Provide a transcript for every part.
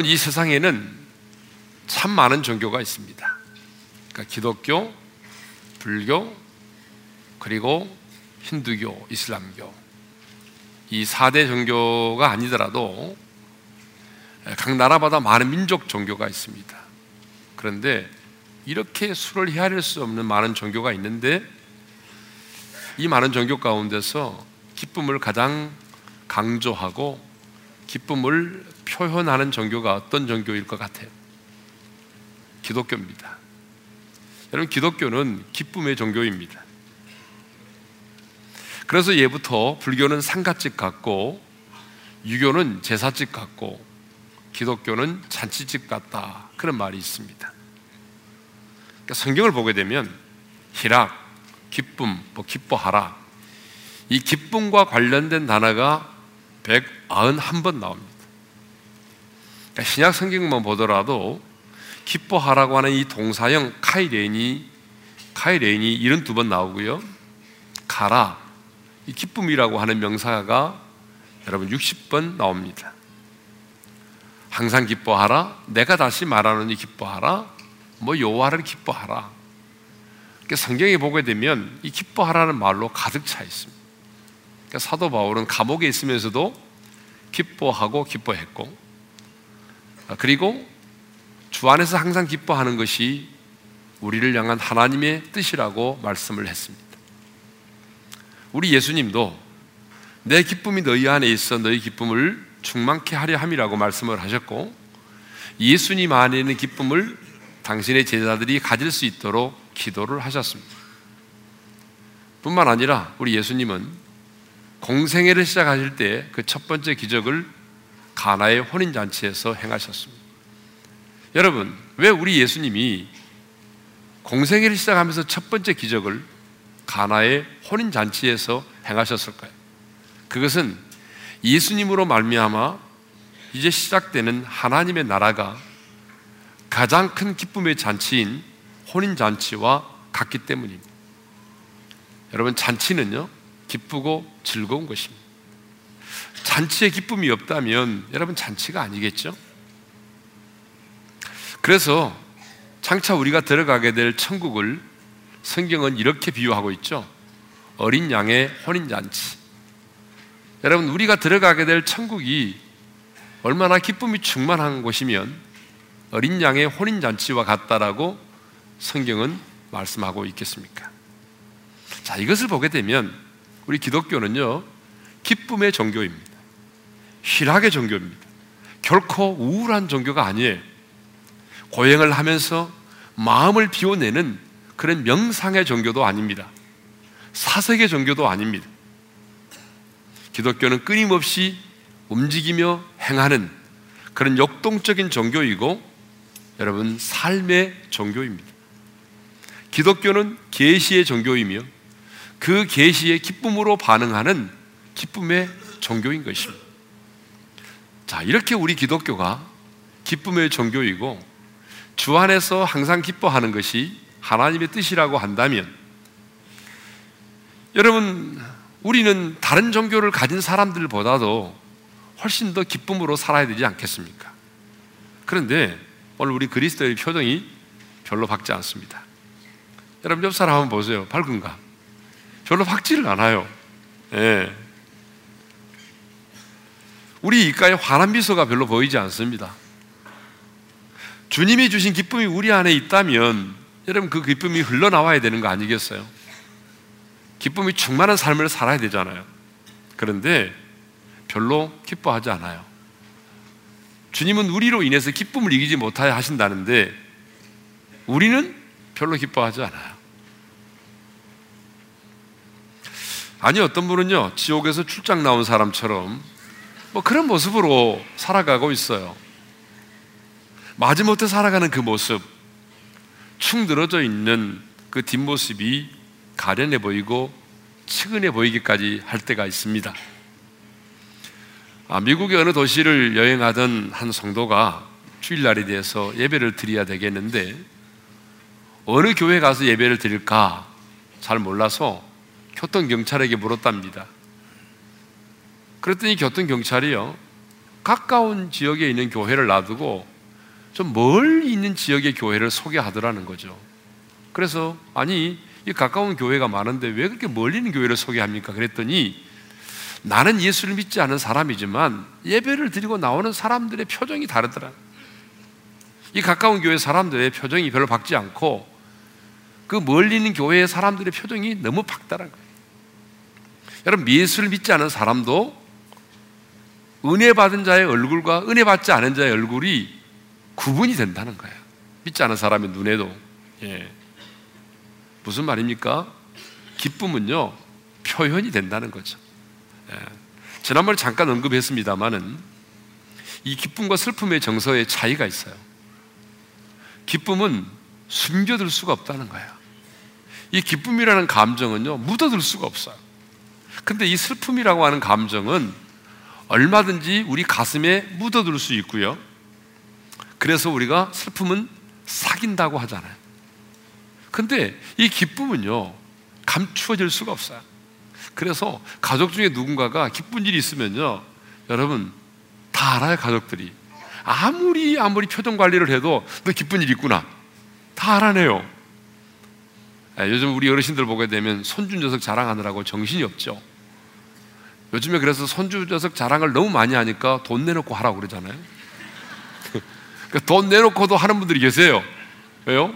여러분 이 세상에는 참 많은 종교가 있습니다. 그러니까 기독교, 불교, 그리고 힌두교, 이슬람교. 이 4대 종교가 아니더라도 각 나라마다 많은 민족 종교가 있습니다. 그런데 이렇게 수를 헤아릴 수 없는 많은 종교가 있는데 이 많은 종교 가운데서 기쁨을 가장 강조하고 기쁨을 표현하는 종교가 어떤 종교일 것 같아요? 기독교입니다. 여러분, 기독교는 기쁨의 종교입니다. 그래서 예부터 불교는 상가집 같고, 유교는 제사집 같고, 기독교는 잔치집 같다. 그런 말이 있습니다. 그러니까 성경을 보게 되면 희락, 기쁨, 뭐 기뻐하라. 이 기쁨과 관련된 단어가 191번 나옵니다. 그러니까 신약 성경만 보더라도 기뻐하라고 하는 이 동사형 카이레인이 카이레인이 72번 나오고요. 가라. 이 기쁨이라고 하는 명사가 여러분 60번 나옵니다. 항상 기뻐하라. 내가 다시 말하노니 기뻐하라. 뭐 여호와를 기뻐하라. 그러니까 성경에 보게 되면 이 기뻐하라는 말로 가득 차 있습니다. 그러니까 사도 바울은 감옥에 있으면서도 기뻐하고 기뻐했고 그리고 주 안에서 항상 기뻐하는 것이 우리를 향한 하나님의 뜻이라고 말씀을 했습니다. 우리 예수님도 내 기쁨이 너희 안에 있어 너희 기쁨을 충만케 하려 함이라고 말씀을 하셨고 예수님 안에 있는 기쁨을 당신의 제자들이 가질 수 있도록 기도를 하셨습니다. 뿐만 아니라 우리 예수님은 공생애를 시작하실 때 그 첫 번째 기적을 가나의 혼인 잔치에서 행하셨습니다. 여러분, 왜 우리 예수님이 공생애를 시작하면서 첫 번째 기적을 가나의 혼인 잔치에서 행하셨을까요? 그것은 예수님으로 말미암아 이제 시작되는 하나님의 나라가 가장 큰 기쁨의 잔치인 혼인 잔치와 같기 때문입니다. 여러분 잔치는요 기쁘고 즐거운 것입니다. 잔치에 기쁨이 없다면 여러분 잔치가 아니겠죠? 그래서 장차 우리가 들어가게 될 천국을 성경은 이렇게 비유하고 있죠. 어린 양의 혼인 잔치. 여러분 우리가 들어가게 될 천국이 얼마나 기쁨이 충만한 곳이면 어린 양의 혼인 잔치와 같다라고 성경은 말씀하고 있겠습니까? 자, 이것을 보게 되면 우리 기독교는요. 기쁨의 종교입니다. 희락의 종교입니다. 결코 우울한 종교가 아니에요. 고행을 하면서 마음을 비워내는 그런 명상의 종교도 아닙니다. 사색의 종교도 아닙니다. 기독교는 끊임없이 움직이며 행하는 그런 역동적인 종교이고 여러분 삶의 종교입니다. 기독교는 계시의 종교이며 그 계시의 기쁨으로 반응하는 기쁨의 종교인 것입니다. 자, 이렇게 우리 기독교가 기쁨의 종교이고 주 안에서 항상 기뻐하는 것이 하나님의 뜻이라고 한다면 여러분 우리는 다른 종교를 가진 사람들보다도 훨씬 더 기쁨으로 살아야 되지 않겠습니까? 그런데 오늘 우리 그리스도의 표정이 별로 밝지 않습니다. 여러분 옆 사람 한번 보세요. 밝은가? 별로 밝지를 않아요. 예. 우리 입가에 환한 미소가 별로 보이지 않습니다. 주님이 주신 기쁨이 우리 안에 있다면 여러분 그 기쁨이 흘러나와야 되는 거 아니겠어요? 기쁨이 충만한 삶을 살아야 되잖아요. 그런데 별로 기뻐하지 않아요. 주님은 우리로 인해서 기쁨을 이기지 못하여 하신다는데 우리는 별로 기뻐하지 않아요. 아니 어떤 분은요 지옥에서 출장 나온 사람처럼 뭐 그런 모습으로 살아가고 있어요. 마지못해 살아가는 그 모습, 축 늘어져 있는 그 뒷모습이 가련해 보이고 측은해 보이기까지 할 때가 있습니다. 아, 미국의 어느 도시를 여행하던 한 성도가 주일날에 대해서 예배를 드려야 되겠는데 어느 교회 가서 예배를 드릴까 잘 몰라서 교통경찰에게 물었답니다. 그랬더니 교통 경찰이요. 가까운 지역에 있는 교회를 놔두고 좀 멀리 있는 지역의 교회를 소개하더라는 거죠. 그래서 아니 이 가까운 교회가 많은데 왜 그렇게 멀리 있는 교회를 소개합니까? 그랬더니 나는 예수를 믿지 않은 사람이지만 예배를 드리고 나오는 사람들의 표정이 다르더라. 이 가까운 교회 사람들의 표정이 별로 밝지 않고 그 멀리 있는 교회의 사람들의 표정이 너무 밝다는. 여러분 예수를 믿지 않은 사람도 은혜 받은 자의 얼굴과 은혜 받지 않은 자의 얼굴이 구분이 된다는 거예요. 믿지 않은 사람의 눈에도. 예. 무슨 말입니까? 기쁨은요, 표현이 된다는 거죠. 예. 지난번에 잠깐 언급했습니다만은 이 기쁨과 슬픔의 정서의 차이가 있어요. 기쁨은 숨겨둘 수가 없다는 거예요. 이 기쁨이라는 감정은요, 묻어둘 수가 없어요. 근데 이 슬픔이라고 하는 감정은 얼마든지 우리 가슴에 묻어둘 수 있고요. 그래서 우리가 슬픔은 사귄다고 하잖아요. 근데 이 기쁨은요, 감추어질 수가 없어요. 그래서 가족 중에 누군가가 기쁜 일이 있으면요, 여러분, 다 알아요, 가족들이. 아무리, 아무리 표정 관리를 해도 너 기쁜 일 있구나. 다 알아내요. 아, 요즘 우리 어르신들 보게 되면 손주 녀석 자랑하느라고 정신이 없죠. 요즘에 그래서 손주 녀석 자랑을 너무 많이 하니까 돈 내놓고 하라고 그러잖아요. 그러니까 돈 내놓고도 하는 분들이 계세요. 왜요?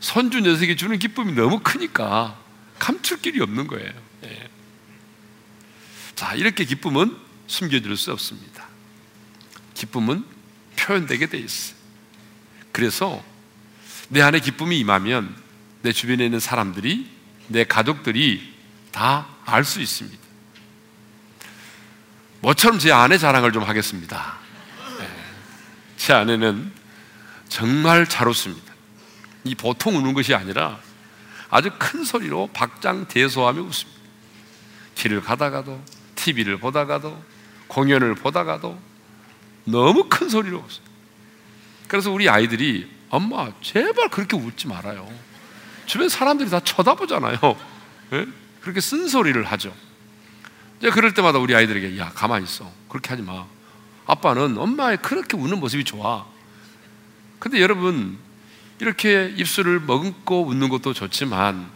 손주 녀석이 주는 기쁨이 너무 크니까 감출 길이 없는 거예요. 예. 자, 이렇게 기쁨은 숨겨질 수 없습니다. 기쁨은 표현되게 돼 있어요. 그래서 내 안에 기쁨이 임하면 내 주변에 있는 사람들이 내 가족들이 다 알 수 있습니다. 뭐처럼 제 아내 자랑을 좀 하겠습니다. 네. 제 아내는 정말 잘 웃습니다. 이 보통 우는 것이 아니라 아주 큰 소리로 박장대소하며 웃습니다. 길을 가다가도, TV를 보다가도, 공연을 보다가도 너무 큰 소리로 웃어요. 그래서 우리 아이들이 엄마 제발 그렇게 웃지 말아요. 주변 사람들이 다 쳐다보잖아요. 네? 그렇게 쓴소리를 하죠. 그럴 때마다 우리 아이들에게 야 가만히 있어. 그렇게 하지 마. 아빠는 엄마의 그렇게 웃는 모습이 좋아. 근데 여러분 이렇게 입술을 머금고 웃는 것도 좋지만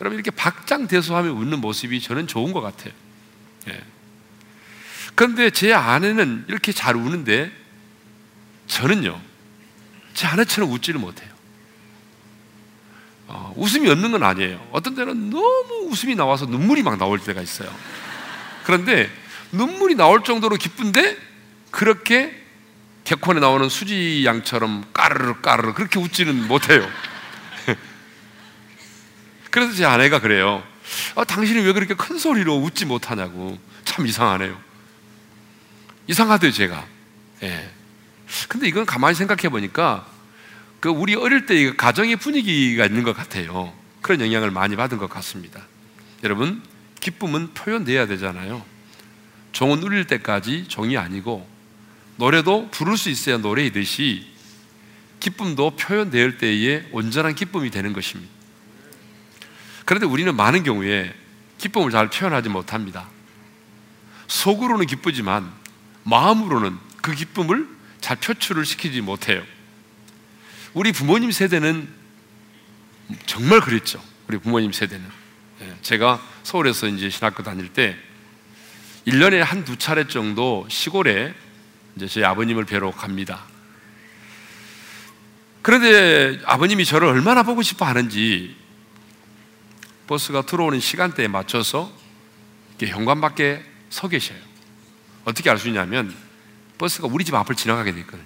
여러분 이렇게 박장대소하며 웃는 모습이 저는 좋은 것 같아요. 예. 그런데 제 아내는 이렇게 잘 우는데 저는요 제 아내처럼 웃지를 못해요. 어, 웃음이 없는 건 아니에요. 어떤 때는 너무 웃음이 나와서 눈물이 막 나올 때가 있어요 그런데 눈물이 나올 정도로 기쁜데 그렇게 개콘에 나오는 수지 양처럼 까르르 까르르 그렇게 웃지는 못해요. 그래서 제 아내가 그래요. 아, 당신이 왜 그렇게 큰 소리로 웃지 못하냐고. 참 이상하네요. 이상하대요, 제가. 예. 근데 이건 가만히 생각해 보니까 그 우리 어릴 때 가정의 분위기가 있는 것 같아요. 그런 영향을 많이 받은 것 같습니다. 여러분, 기쁨은 표현돼야 되잖아요. 종은 울릴 때까지 종이 아니고 노래도 부를 수 있어야 노래이듯이 기쁨도 표현될 때에 온전한 기쁨이 되는 것입니다. 그런데 우리는 많은 경우에 기쁨을 잘 표현하지 못합니다. 속으로는 기쁘지만 마음으로는 그 기쁨을 잘 표출을 시키지 못해요. 우리 부모님 세대는 정말 그랬죠. 우리 부모님 세대는. 예, 제가 서울에서 이제 신학교 다닐 때 1년에 한 두 차례 정도 시골에 이제 저희 아버님을 뵈러 갑니다. 그런데 아버님이 저를 얼마나 보고 싶어 하는지 버스가 들어오는 시간대에 맞춰서 이렇게 현관 밖에 서 계셔요. 어떻게 알 수 있냐면 버스가 우리 집 앞을 지나가게 됐거든요.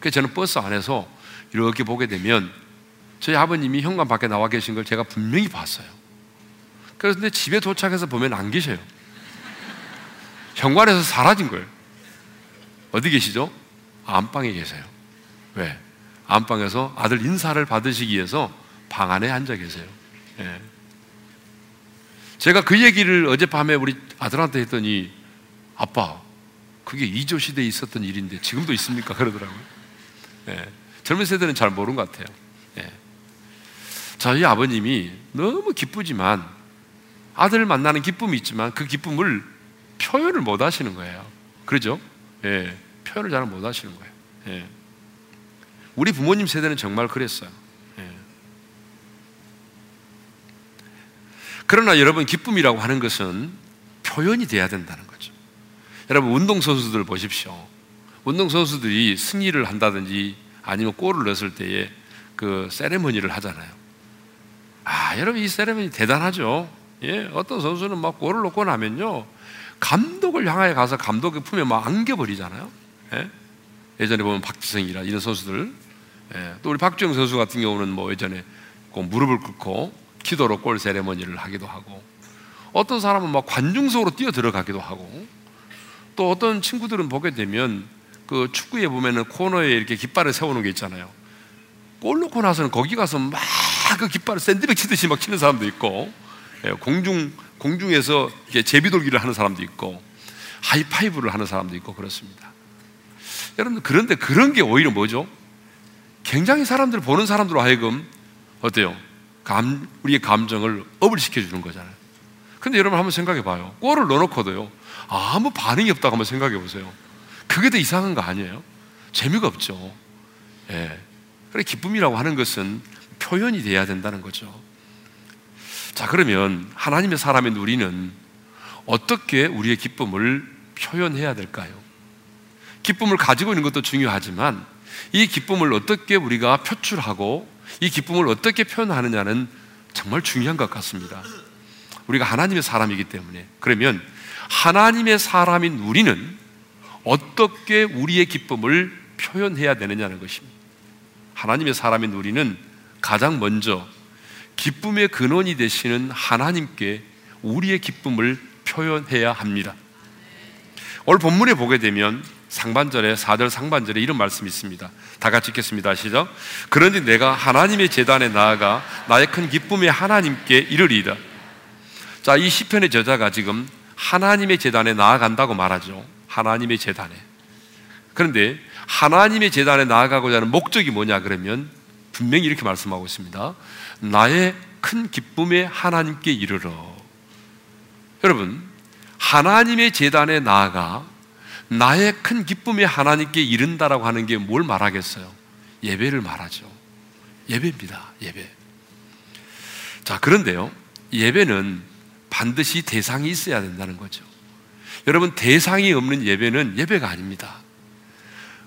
그래서 저는 버스 안에서 이렇게 보게 되면 저희 아버님이 현관 밖에 나와 계신 걸 제가 분명히 봤어요. 그런데 집에 도착해서 보면 안 계셔요. 현관에서 사라진 거예요. 어디 계시죠? 안방에 계세요. 왜? 안방에서 아들 인사를 받으시기 위해서 방 안에 앉아 계세요. 예. 제가 그 얘기를 어젯밤에 우리 아들한테 했더니 아빠, 그게 이조 시대에 있었던 일인데 지금도 있습니까? 그러더라고요. 예. 젊은 세대는 잘 모르는 것 같아요. 예. 저희 아버님이 너무 기쁘지만 아들을 만나는 기쁨이 있지만 그 기쁨을 표현을 못 하시는 거예요. 그러죠? 예. 표현을 잘 못 하시는 거예요. 예. 우리 부모님 세대는 정말 그랬어요. 예. 그러나 여러분 기쁨이라고 하는 것은 표현이 돼야 된다는 거죠. 여러분 운동선수들 보십시오. 운동선수들이 승리를 한다든지 아니면 골을 넣었을 때에 그 세레머니를 하잖아요. 아, 여러분 이 세레머니 대단하죠. 예, 어떤 선수는 막 골을 넣고 나면요. 감독을 향하여 가서 감독의 품에 막 안겨버리잖아요. 예? 예전에 보면 박지성이라 이런 선수들. 예, 또 우리 박주영 선수 같은 경우는 뭐 예전에 꼭 무릎을 꿇고 기도로 골 세레머니를 하기도 하고 어떤 사람은 막 관중석으로 뛰어 들어가기도 하고 또 어떤 친구들은 보게 되면 그 축구에 보면은 코너에 이렇게 깃발을 세우는 게 있잖아요. 골 넣고 나서는 거기 가서 막 그 깃발을 샌드백 치듯이 막 치는 사람도 있고 예, 공중 공중에서 제비돌기를 하는 사람도 있고 하이파이브를 하는 사람도 있고 그렇습니다. 여러분 그런데 그런 게 오히려 뭐죠? 굉장히 사람들 보는 사람들로 하여금 어때요? 감, 우리의 감정을 업을 시켜주는 거잖아요. 근데 여러분 한번 생각해 봐요. 골을 넣어놓고도요. 아무 반응이 없다고 한번 생각해 보세요. 그게 더 이상한 거 아니에요? 재미가 없죠. 예. 그래, 기쁨이라고 하는 것은 표현이 돼야 된다는 거죠. 자, 그러면 하나님의 사람인 우리는 어떻게 우리의 기쁨을 표현해야 될까요? 기쁨을 가지고 있는 것도 중요하지만 이 기쁨을 어떻게 우리가 표출하고 이 기쁨을 어떻게 표현하느냐는 정말 중요한 것 같습니다. 우리가 하나님의 사람이기 때문에 그러면 하나님의 사람인 우리는 어떻게 우리의 기쁨을 표현해야 되느냐는 것입니다. 하나님의 사람인 우리는 가장 먼저 기쁨의 근원이 되시는 하나님께 우리의 기쁨을 표현해야 합니다. 오늘 본문에 보게 되면 상반절에 4절 상반절에 이런 말씀이 있습니다. 다 같이 읽겠습니다. 시작. 그런데 내가 하나님의 재단에 나아가 나의 큰 기쁨의 하나님께 이르리이다. 자, 이 시편의 저자가 지금 하나님의 재단에 나아간다고 말하죠. 하나님의 재단에. 그런데 하나님의 재단에 나아가고자 하는 목적이 뭐냐 그러면 분명히 이렇게 말씀하고 있습니다. 나의 큰 기쁨의 하나님께 이르러. 여러분, 하나님의 재단에 나아가 나의 큰 기쁨의 하나님께 이른다라고 하는 게 뭘 말하겠어요? 예배를 말하죠. 예배입니다. 예배. 자, 그런데요. 예배는 반드시 대상이 있어야 된다는 거죠. 여러분, 대상이 없는 예배는 예배가 아닙니다.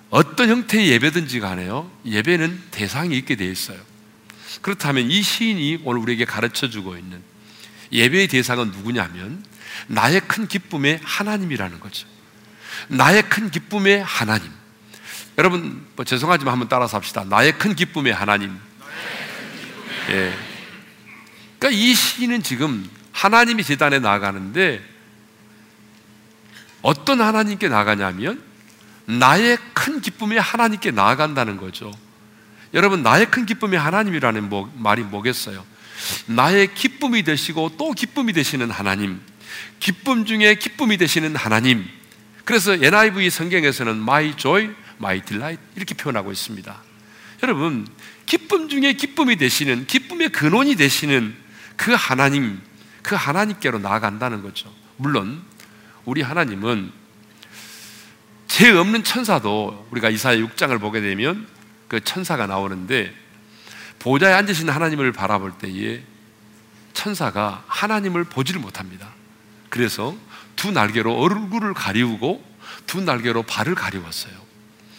어떤 형태의 예배든지 간에요, 예배는 대상이 있게 되어 있어요. 그렇다면 이 시인이 오늘 우리에게 가르쳐 주고 있는 예배의 대상은 누구냐면 나의 큰 기쁨의 하나님이라는 거죠. 나의 큰 기쁨의 하나님. 여러분, 뭐 죄송하지만 한번 따라서 합시다. 나의 큰 기쁨의 하나님. 예. 그러니까 이 시인은 지금 하나님이 재단에 나아가는데 어떤 하나님께 나가냐면 나의 큰 기쁨의 하나님께 나아간다는 거죠. 여러분, 나의 큰 기쁨이 하나님이라는 뭐, 말이 뭐겠어요? 나의 기쁨이 되시고 또 기쁨이 되시는 하나님, 기쁨 중에 기쁨이 되시는 하나님. 그래서 NIV 성경에서는 my joy, my delight 이렇게 표현하고 있습니다. 여러분, 기쁨 중에 기쁨이 되시는, 기쁨의 근원이 되시는 그 하나님, 그 하나님께로 나아간다는 거죠. 물론, 우리 하나님은 죄 없는 천사도 우리가 이사야 6장을 보게 되면 그 천사가 나오는데 보좌에 앉으신 하나님을 바라볼 때에 천사가 하나님을 보지를 못합니다. 그래서 두 날개로 얼굴을 가리우고 두 날개로 발을 가리웠어요.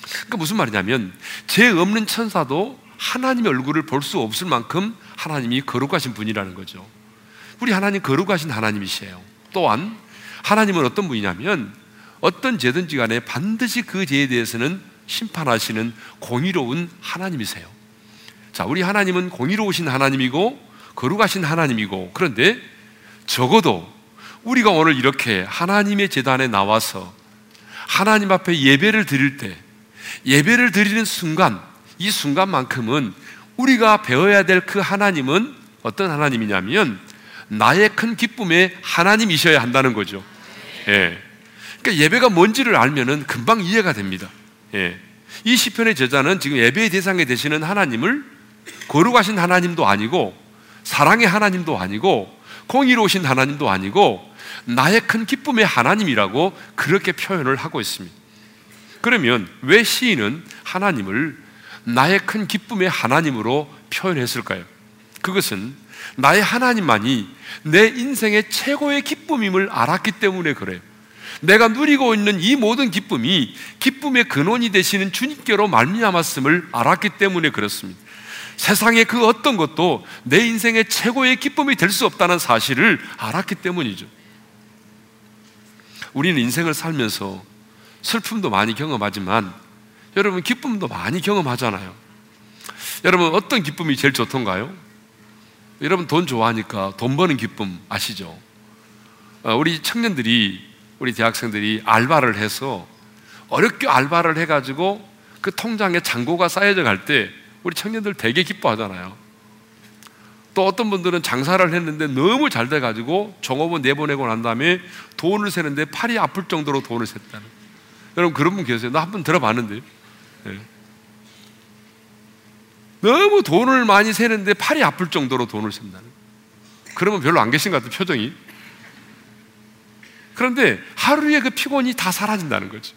그러니까 무슨 말이냐면 죄 없는 천사도 하나님의 얼굴을 볼 수 없을 만큼 하나님이 거룩하신 분이라는 거죠. 우리 하나님 거룩하신 하나님이시에요. 또한 하나님은 어떤 분이냐면 어떤 죄든지 간에 반드시 그 죄에 대해서는 심판하시는 공의로운 하나님이세요. 자, 우리 하나님은 공의로우신 하나님이고 거룩하신 하나님이고 그런데 적어도 우리가 오늘 이렇게 하나님의 재단에 나와서 하나님 앞에 예배를 드릴 때 예배를 드리는 순간 이 순간만큼은 우리가 배워야 될 그 하나님은 어떤 하나님이냐면 나의 큰 기쁨의 하나님이셔야 한다는 거죠. 예. 그러니까 예배가 뭔지를 알면은 금방 이해가 됩니다. 예. 이 시편의 저자는 지금 예배의 대상에 되시는 하나님을 거룩하신 하나님도 아니고 사랑의 하나님도 아니고 공의로우신 하나님도 아니고 나의 큰 기쁨의 하나님이라고 그렇게 표현을 하고 있습니다. 그러면 왜 시인은 하나님을 나의 큰 기쁨의 하나님으로 표현했을까요? 그것은 나의 하나님만이 내 인생의 최고의 기쁨임을 알았기 때문에 그래요. 내가 누리고 있는 이 모든 기쁨이 기쁨의 근원이 되시는 주님께로 말미암았음을 알았기 때문에 그렇습니다. 세상의 그 어떤 것도 내 인생의 최고의 기쁨이 될 수 없다는 사실을 알았기 때문이죠. 우리는 인생을 살면서 슬픔도 많이 경험하지만 여러분 기쁨도 많이 경험하잖아요. 여러분 어떤 기쁨이 제일 좋던가요? 여러분 돈 좋아하니까 돈 버는 기쁨 아시죠? 어, 우리 청년들이 우리 대학생들이 알바를 해서 어렵게 알바를 해가지고 그 통장에 잔고가 쌓여져 갈 때 우리 청년들 되게 기뻐하잖아요. 또 어떤 분들은 장사를 했는데 너무 잘 돼가지고 종업원 내보내고 난 다음에 돈을 세는데 팔이 아플 정도로 돈을 셌다는. 여러분 그런 분 계세요? 나 한 번 들어봤는데. 네. 너무 돈을 많이 세는데 팔이 아플 정도로 돈을 샌다는. 그러면 별로 안 계신 것 같은 표정이. 그런데 하루에 그 피곤이 다 사라진다는 거죠.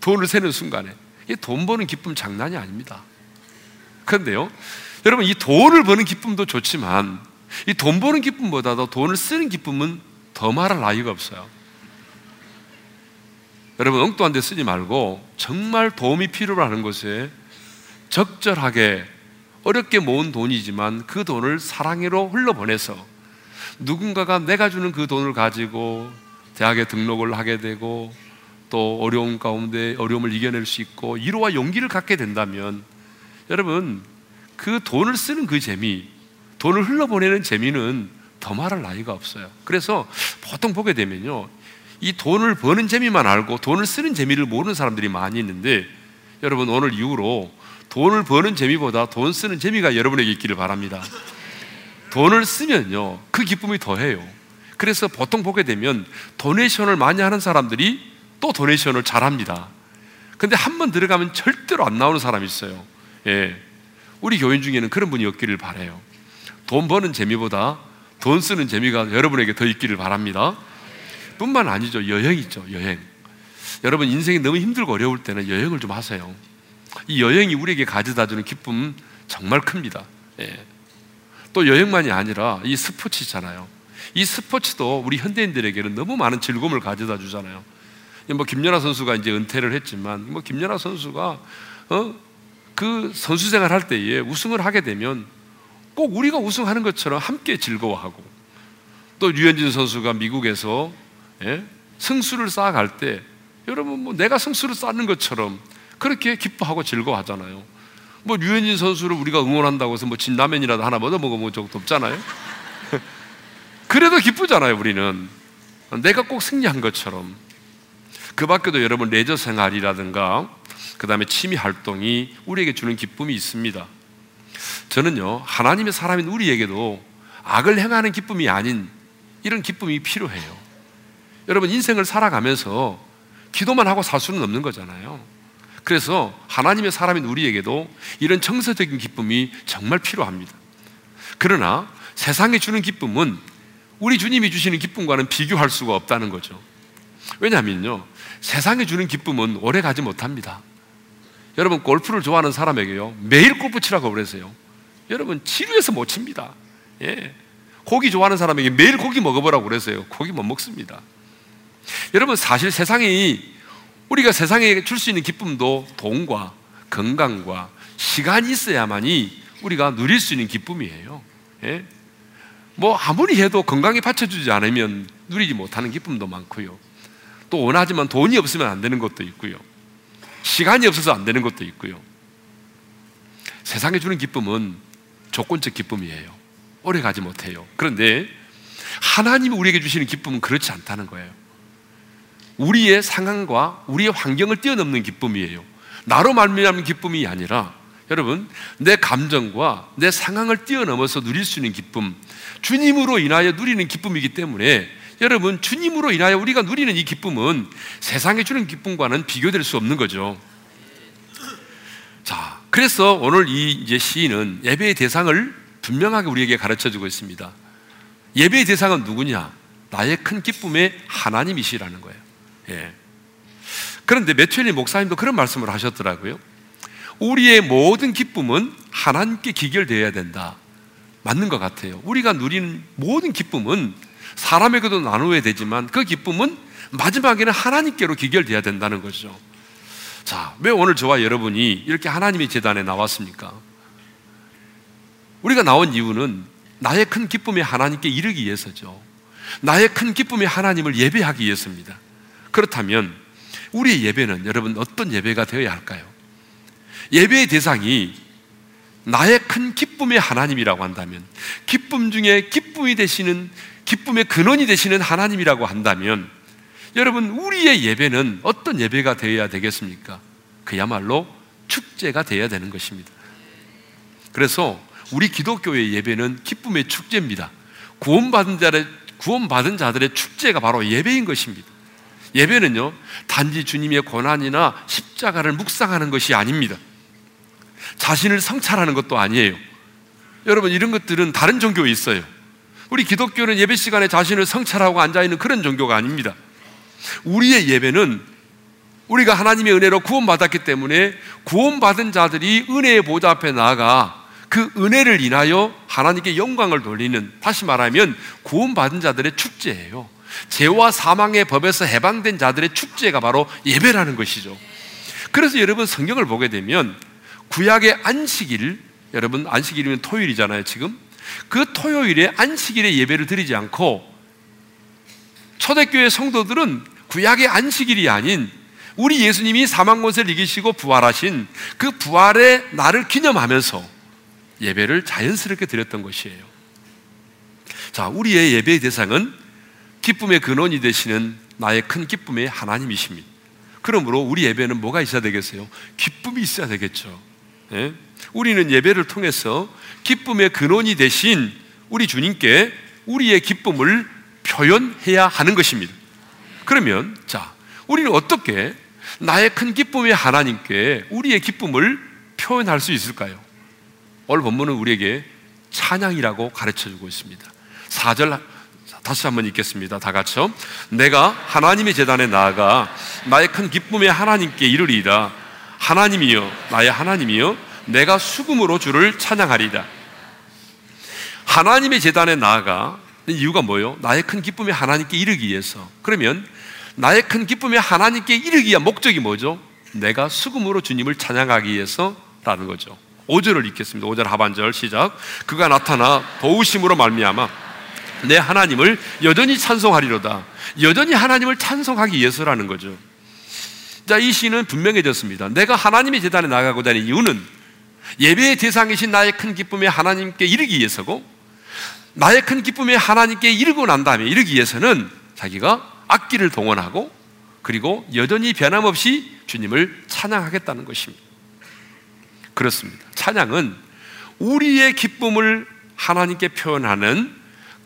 돈을 세는 순간에. 이게 돈 버는 기쁨 장난이 아닙니다. 그런데요, 여러분 이 돈을 버는 기쁨도 좋지만 이 돈 버는 기쁨보다도 돈을 쓰는 기쁨은 더 말할 나위가 없어요. 여러분 엉뚱한 데 쓰지 말고 정말 도움이 필요로 는 것에 적절하게 어렵게 모은 돈이지만 그 돈을 사랑으로 흘러보내서 누군가가 내가 주는 그 돈을 가지고 대학에 등록을 하게 되고 또 어려운 가운데 어려움을 이겨낼 수 있고 위로와 용기를 갖게 된다면 여러분 그 돈을 쓰는 그 재미, 돈을 흘러보내는 재미는 더 말할 나이가 없어요. 그래서 보통 보게 되면요. 이 돈을 버는 재미만 알고 돈을 쓰는 재미를 모르는 사람들이 많이 있는데 여러분 오늘 이후로 돈을 버는 재미보다 돈 쓰는 재미가 여러분에게 있기를 바랍니다. 돈을 쓰면요. 그 기쁨이 더해요. 그래서 보통 보게 되면 도네이션을 많이 하는 사람들이 또 도네이션을 잘 합니다. 근데 한 번 들어가면 절대로 안 나오는 사람이 있어요. 예. 우리 교인 중에는 그런 분이 없기를 바래요. 돈 버는 재미보다 돈 쓰는 재미가 여러분에게 더 있기를 바랍니다. 뿐만 아니죠. 여행 있죠. 여행. 여러분 인생이 너무 힘들고 어려울 때는 여행을 좀 하세요. 이 여행이 우리에게 가져다 주는 기쁨 정말 큽니다. 예. 또 여행만이 아니라 이 스포츠 있잖아요. 이 스포츠도 우리 현대인들에게는 너무 많은 즐거움을 가져다 주잖아요. 뭐 김연아 선수가 이제 은퇴를 했지만 뭐 김연아 선수가 어? 그 선수 생활 할 때에 우승을 하게 되면 꼭 우리가 우승하는 것처럼 함께 즐거워하고 또 류현진 선수가 미국에서 예? 승수를 쌓아갈 때 여러분 뭐 내가 승수를 쌓는 것처럼 그렇게 기뻐하고 즐거워하잖아요. 뭐 류현진 선수를 우리가 응원한다고 해서 뭐 진라면이라도 하나 얻어 먹어본 적도 없잖아요. 그래도 기쁘잖아요, 우리는. 내가 꼭 승리한 것처럼. 그 밖에도 여러분 레저 생활이라든가 그 다음에 취미 활동이 우리에게 주는 기쁨이 있습니다. 저는요, 하나님의 사람인 우리에게도 악을 행하는 기쁨이 아닌 이런 기쁨이 필요해요. 여러분, 인생을 살아가면서 기도만 하고 살 수는 없는 거잖아요. 그래서 하나님의 사람인 우리에게도 이런 정서적인 기쁨이 정말 필요합니다. 그러나 세상에 주는 기쁨은 우리 주님이 주시는 기쁨과는 비교할 수가 없다는 거죠. 왜냐하면요, 세상에 주는 기쁨은 오래 가지 못합니다. 여러분 골프를 좋아하는 사람에게요 매일 골프 치라고 그러세요. 여러분 지루해서 못 칩니다. 예. 고기 좋아하는 사람에게 매일 고기 먹어보라고 그러세요. 고기 못 먹습니다. 여러분 사실 세상이 우리가 세상에 줄 수 있는 기쁨도 돈과 건강과 시간이 있어야만이 우리가 누릴 수 있는 기쁨이에요. 예? 뭐 아무리 해도 건강에 받쳐주지 않으면 누리지 못하는 기쁨도 많고요. 또 원하지만 돈이 없으면 안 되는 것도 있고요. 시간이 없어서 안 되는 것도 있고요. 세상에 주는 기쁨은 조건적 기쁨이에요. 오래 가지 못해요. 그런데 하나님이 우리에게 주시는 기쁨은 그렇지 않다는 거예요. 우리의 상황과 우리의 환경을 뛰어넘는 기쁨이에요. 나로 말미암은 기쁨이 아니라 여러분 내 감정과 내 상황을 뛰어넘어서 누릴 수 있는 기쁨, 주님으로 인하여 누리는 기쁨이기 때문에 여러분, 주님으로 인하여 우리가 누리는 이 기쁨은 세상에 주는 기쁨과는 비교될 수 없는 거죠. 자, 그래서 오늘 이 이제 시인은 예배의 대상을 분명하게 우리에게 가르쳐 주고 있습니다. 예배의 대상은 누구냐? 나의 큰 기쁨의 하나님이시라는 거예요. 예. 그런데 메튜엘 목사님도 그런 말씀을 하셨더라고요. 우리의 모든 기쁨은 하나님께 기결되어야 된다. 맞는 것 같아요. 우리가 누리는 모든 기쁨은 사람에게도 나누어야 되지만 그 기쁨은 마지막에는 하나님께로 기결돼야 된다는 거죠. 자, 왜 오늘 저와 여러분이 이렇게 하나님의 재단에 나왔습니까? 우리가 나온 이유는 나의 큰 기쁨에 하나님께 이르기 위해서죠. 나의 큰 기쁨에 하나님을 예배하기 위해서입니다. 그렇다면 우리의 예배는 여러분 어떤 예배가 되어야 할까요? 예배의 대상이 나의 큰 기쁨의 하나님이라고 한다면 기쁨 중에 기쁨이 되시는 기쁨의 근원이 되시는 하나님이라고 한다면 여러분 우리의 예배는 어떤 예배가 되어야 되겠습니까? 그야말로 축제가 되어야 되는 것입니다. 그래서 우리 기독교의 예배는 기쁨의 축제입니다. 구원받은 자들의 구원받은 자들의 축제가 바로 예배인 것입니다. 예배는요, 단지 주님의 고난이나 십자가를 묵상하는 것이 아닙니다. 자신을 성찰하는 것도 아니에요. 여러분, 이런 것들은 다른 종교에 있어요. 우리 기독교는 예배 시간에 자신을 성찰하고 앉아있는 그런 종교가 아닙니다. 우리의 예배는 우리가 하나님의 은혜로 구원받았기 때문에 구원받은 자들이 은혜의 보좌 앞에 나아가 그 은혜를 인하여 하나님께 영광을 돌리는 다시 말하면 구원받은 자들의 축제예요. 죄와 사망의 법에서 해방된 자들의 축제가 바로 예배라는 것이죠. 그래서 여러분 성경을 보게 되면 구약의 안식일 여러분 안식일이면 토요일이잖아요, 지금. 그 토요일에 안식일에 예배를 드리지 않고 초대교회 성도들은 구약의 안식일이 아닌 우리 예수님이 사망권세를 이기시고 부활하신 그 부활의 날을 기념하면서 예배를 자연스럽게 드렸던 것이에요. 자, 우리의 예배의 대상은 기쁨의 근원이 되시는 나의 큰 기쁨의 하나님이십니다. 그러므로 우리 예배는 뭐가 있어야 되겠어요? 기쁨이 있어야 되겠죠. 예? 우리는 예배를 통해서 기쁨의 근원이 되신 우리 주님께 우리의 기쁨을 표현해야 하는 것입니다. 그러면 자, 우리는 어떻게 나의 큰 기쁨의 하나님께 우리의 기쁨을 표현할 수 있을까요? 오늘 본문은 우리에게 찬양이라고 가르쳐 주고 있습니다. 4절 다시 한번 읽겠습니다. 다 같이요. 내가 하나님의 재단에 나아가 나의 큰 기쁨의 하나님께 이르리이다. 하나님이여, 나의 하나님이여, 내가 수금으로 주를 찬양하리다. 하나님의 재단에 나아가 이유가 뭐요? 나의 큰 기쁨의 하나님께 이르기 위해서. 그러면 나의 큰 기쁨의 하나님께 이르기 위한 목적이 뭐죠? 내가 수금으로 주님을 찬양하기 위해서라는 거죠. 5절을 읽겠습니다. 5절 하반절 시작. 그가 나타나 도우심으로 말미암아 내 하나님을 여전히 찬송하리로다. 여전히 하나님을 찬송하기 위해서라는 거죠. 자, 이 시는 분명해졌습니다. 내가 하나님의 재단에 나가고자 하는 이유는 예배의 대상이신 나의 큰 기쁨에 하나님께 이르기 위해서고 나의 큰 기쁨에 하나님께 이르고 난 다음에 이르기 위해서는 자기가 악기를 동원하고 그리고 여전히 변함없이 주님을 찬양하겠다는 것입니다. 그렇습니다. 찬양은 우리의 기쁨을 하나님께 표현하는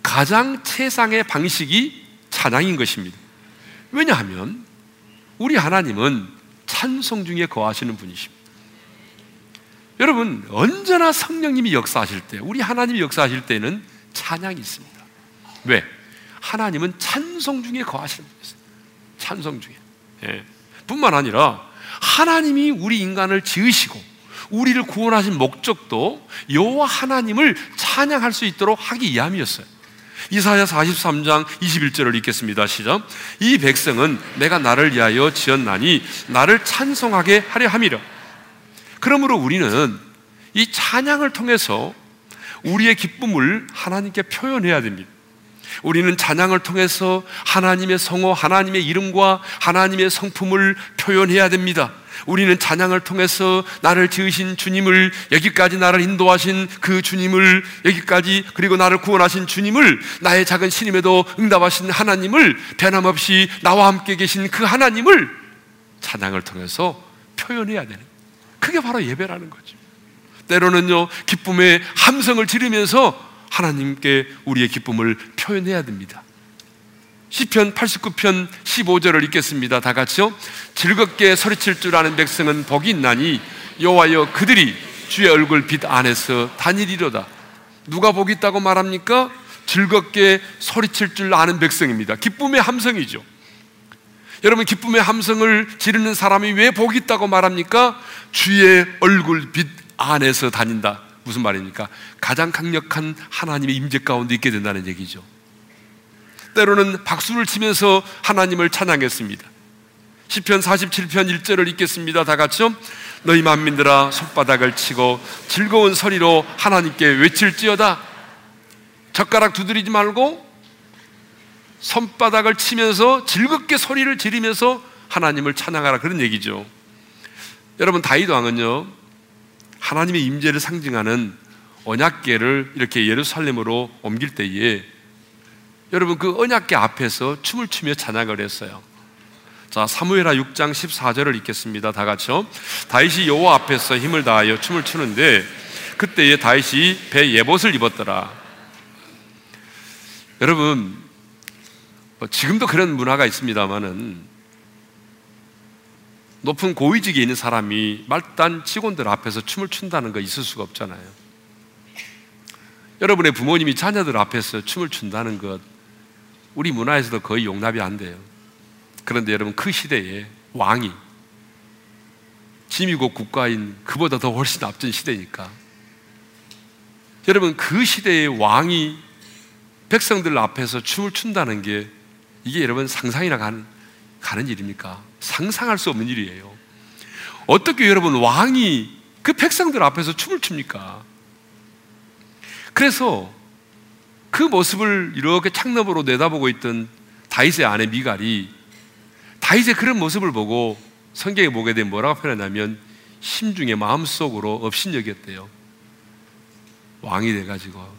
가장 최상의 방식이 찬양인 것입니다. 왜냐하면 우리 하나님은 찬송 중에 거하시는 분이십니다. 여러분, 언제나 성령님이 역사하실 때, 우리 하나님이 역사하실 때는 찬양이 있습니다. 왜? 하나님은 찬송 중에 거하시는 분이세요. 찬송 중에. 예. 뿐만 아니라 하나님이 우리 인간을 지으시고 우리를 구원하신 목적도 여호와 하나님을 찬양할 수 있도록 하기 위함이었어요. 이사야 43장 21절을 읽겠습니다. 시작. 이 백성은 내가 나를 위하여 지었나니 나를 찬송하게 하려 함이라. 그러므로 우리는 이 찬양을 통해서 우리의 기쁨을 하나님께 표현해야 됩니다. 우리는 찬양을 통해서 하나님의 성호, 하나님의 이름과 하나님의 성품을 표현해야 됩니다. 우리는 찬양을 통해서 나를 지으신 주님을 여기까지 나를 인도하신 그 주님을 여기까지 그리고 나를 구원하신 주님을 나의 작은 신임에도 응답하신 하나님을 변함없이 나와 함께 계신 그 하나님을 찬양을 통해서 표현해야 되는 그게 바로 예배라는 거죠. 때로는요 기쁨의 함성을 지르면서 하나님께 우리의 기쁨을 표현해야 됩니다. 시편 89편 15절을 읽겠습니다. 다 같이요. 즐겁게 소리칠 줄 아는 백성은 복이 있나니 여호와여 그들이 주의 얼굴 빛 안에서 다니리로다. 누가 복이 있다고 말합니까? 즐겁게 소리칠 줄 아는 백성입니다. 기쁨의 함성이죠. 여러분 기쁨의 함성을 지르는 사람이 왜 복이 있다고 말합니까? 주의 얼굴 빛 안에서 다닌다. 무슨 말입니까? 가장 강력한 하나님의 임재 가운데 있게 된다는 얘기죠. 때로는 박수를 치면서 하나님을 찬양했습니다. 시편 47편 1절을 읽겠습니다. 다 같이요. 너희 만민들아 손바닥을 치고 즐거운 소리로 하나님께 외칠지어다. 젓가락 두드리지 말고 손바닥을 치면서 즐겁게 소리를 지르면서 하나님을 찬양하라 그런 얘기죠. 여러분 다윗 왕은요 하나님의 임재를 상징하는 언약궤를 이렇게 예루살렘으로 옮길 때에 여러분 그 언약궤 앞에서 춤을 추며 찬양을 했어요. 자, 사무엘하 6장 14절을 읽겠습니다. 다 같이요. 다윗이 여호와 앞에서 힘을 다하여 춤을 추는데 그때에 다윗이 배 예봇을 입었더라. 여러분 뭐 지금도 그런 문화가 있습니다만은 높은 고위직에 있는 사람이 말단 직원들 앞에서 춤을 춘다는 거 있을 수가 없잖아요. 여러분의 부모님이 자녀들 앞에서 춤을 춘다는 것 우리 문화에서도 거의 용납이 안 돼요. 그런데 여러분 그 시대에 왕이 지미국 국가인 그보다 더 훨씬 앞전 시대니까 여러분 그 시대의 왕이 백성들 앞에서 춤을 춘다는 게 이게 여러분 상상이나 가는, 가는 일입니까? 상상할 수 없는 일이에요. 어떻게 여러분 왕이 그 백성들 앞에서 춤을 춥니까? 그래서 그 모습을 이렇게 창너으로 내다보고 있던 다윗의 아내 미갈이 다윗의 그런 모습을 보고 성경에 보게 되면 뭐라고 표현하냐면 심중에 마음속으로 업신여겼대요. 왕이 돼가지고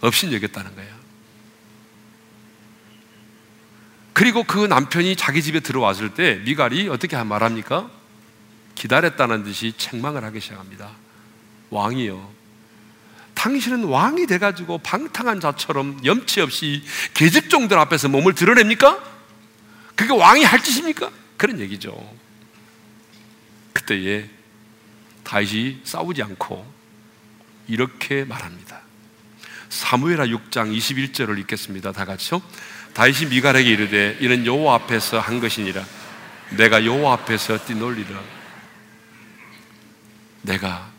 업신여겼다는 거예요. 그리고 그 남편이 자기 집에 들어왔을 때 미갈이 어떻게 말합니까? 기다렸다는 듯이 책망을 하기 시작합니다. 왕이요. 당신은 왕이 돼가지고 방탕한 자처럼 염치 없이 계집종들 앞에서 몸을 드러냅니까? 그게 왕이 할 짓입니까? 그런 얘기죠. 그때에 다윗이 싸우지 않고 이렇게 말합니다. 사무엘하 6장 21절을 읽겠습니다. 다 같이요. 다윗이 미갈에게 이르되 이는 여호와 앞에서 한 것이니라. 내가 여호와 앞에서 뛰놀리라. 내가